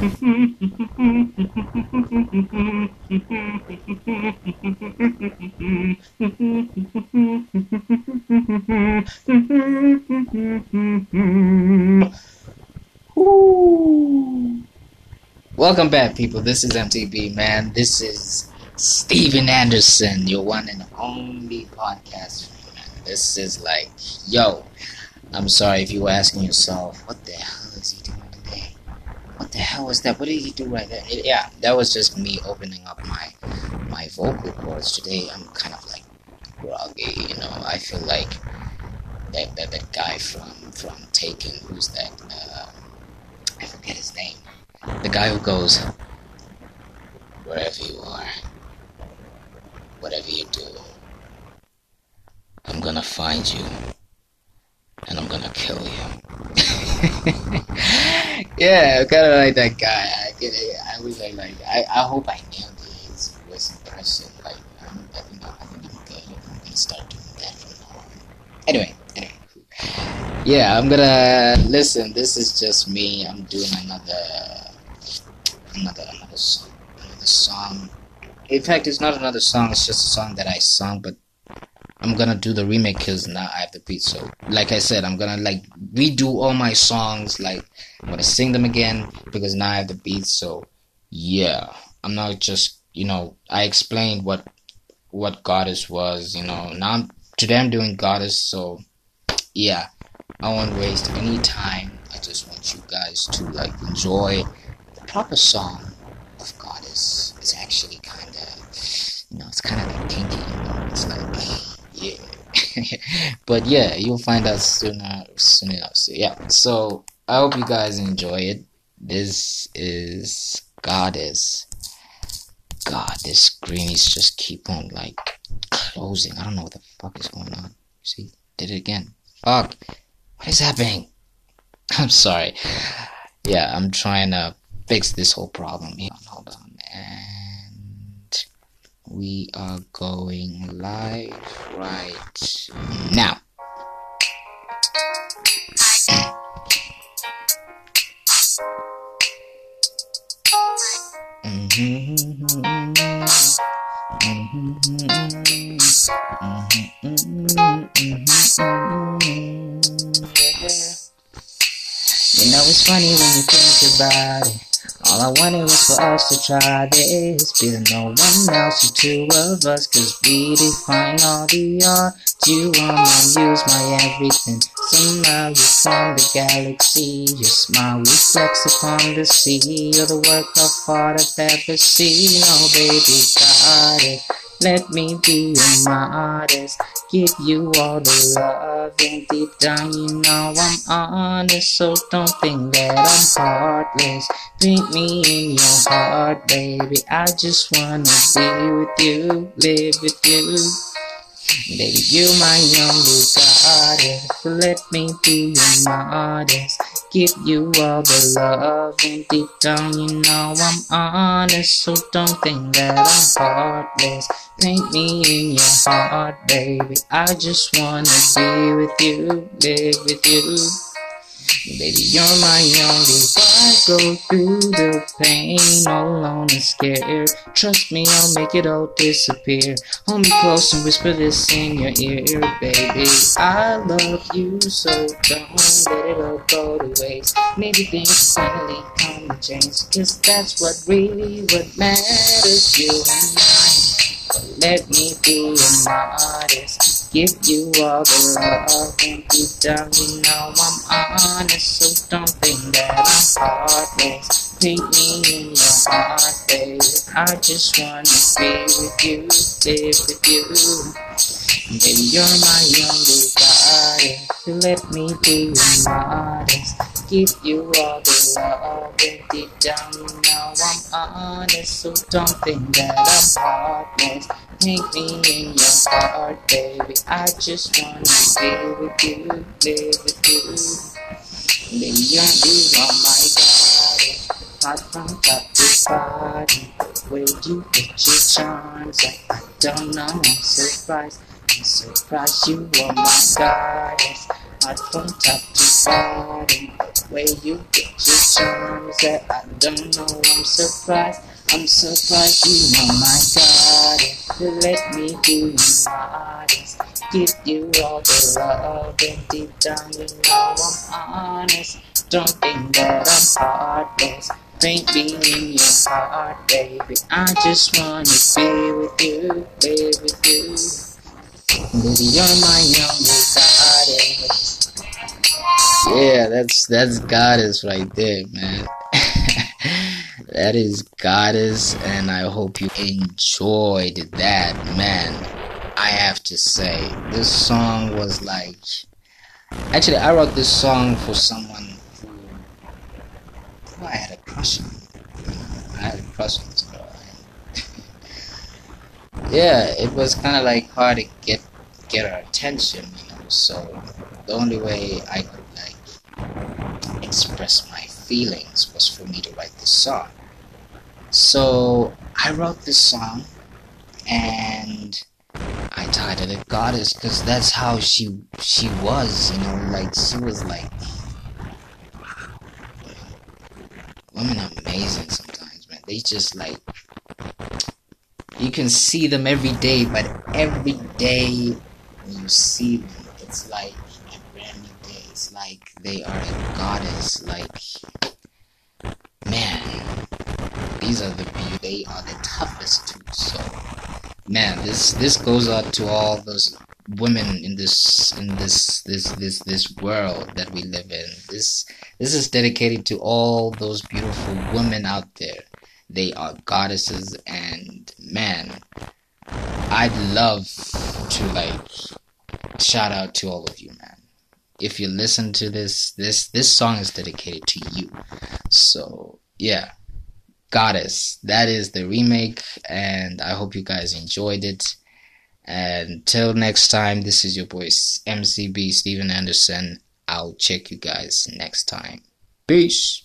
Welcome back, people. This is MTB, man. This is Steven Anderson, your one and only podcast. Man. This is like, yo, I'm sorry if you were asking yourself, what the hell is he doing today? What the hell was that? What did he do right there? It, yeah, that was just me opening up my my vocal cords. Today, I'm kind of like groggy, you know. I feel like that that, that guy from from Taken, who's that? Uh, I forget his name the guy who goes, wherever you are, whatever you do, I'm gonna find you and I'm gonna kill you. yeah, I kind of like that guy. I, get it. I was like, like I, I hope I nailed his voice impression. Like, um, I think, I think I'm good. I'm gonna start doing that from now on. Anyway, anyway. Yeah, I'm gonna listen. This is just me. I'm doing another another another song, another song. In fact, it's not another song. It's just a song that I sung, but I'm gonna do the remake because now I have the beat. So, like I said, I'm gonna like redo all my songs. Like I'm gonna sing them again because now I have the beat. So, yeah, I'm not just you know I explained what what Goddess was. You know now I'm, today I'm doing Goddess. So, yeah, I won't waste any time. I just want you guys to like enjoy the proper song of goddess is actually but yeah, you'll find out sooner, soon enough. So yeah, so I hope you guys enjoy it. This is goddess. God, this screens just keep on like closing. I don't know what the fuck is going on. See, did it again. Fuck. What is happening? I'm sorry. Yeah, I'm trying to fix this whole problem here. Hold on. And we are going live right now. You know it's funny when you think about it. All I wanted was for us to try this. Feeling no one else, the two of us, cause we define all the art. You wanna use my everything. Somehow you're from the galaxy. Your smile reflects upon the sea. You're the work of art I've ever seen. Oh, baby, got it. Let me be your modest, give you all the love, and deep down you know I'm honest, so don't think that I'm heartless. Paint me in your heart, baby. I just wanna be with you, live with you. Baby, you my only goddess. Let me be your modest. Give you all the love, and deep down you know I'm honest. So don't think that I'm heartless. Paint me in your heart, baby. I just wanna be with you, live with you. Baby, you're my only Why go through the pain all alone and scared? Trust me, I'll make it all disappear. Hold me close and whisper this in your ear, baby. I love you, so don't let it all go to waste. Maybe things finally come to change, cause that's what really what matters, you and I. But let me be modest give you all the love and deep down you know I'm honest so don't think that I'm heartless. Paint me in your heart baby I just wanna be with you live with you. Baby you're my only goddess so let me be your modest give you all the love and deep down now I'm honest so don't think that I'm heartless Take me in your heart, baby. I just wanna be with you, live with you. You're you are my body, from top to bottom. Where you get your charms, I, I don't know. I'm surprised, I'm surprised you are my goddess. heart from top to bottom. Where you get your charms that I don't know. I'm surprised. I'm surprised you are my goddess. You let me do you modest. Give you all the love and deep down you know I'm honest. Don't think that I'm heartless. Paint me in your heart, baby. I just wanna be with you, be with you. Baby, you're my youngest goddess. Yeah, that's that's goddess right there, man. that is goddess, and I hope you enjoyed that, man. I have to say, this song was like. Actually, I wrote this song for someone who, I had a crush on. I had a crush on this girl. yeah, it was kind of like hard to get get her attention. So the only way I could like express my feelings was for me to write this song. So I wrote this song, and I titled it "Goddess" because that's how she she was, you know. Like she was like, women are amazing sometimes, man. They just like you can see them every day, but every day you see them, it's like a brand new day. It's like they are a goddess. Like, man, these are the they are the toughest too. So, man, this this goes out to all those women in this in this this this this world that we live in. This this is dedicated to all those beautiful women out there. They are goddesses, and man, I'd love to like shout out to all of you, man. If you listen to this, this this song is dedicated to you. So yeah, Goddess. That is the remake, and I hope you guys enjoyed it. And till next time, this is your boy MCB Steven Anderson. I'll check you guys next time. Peace.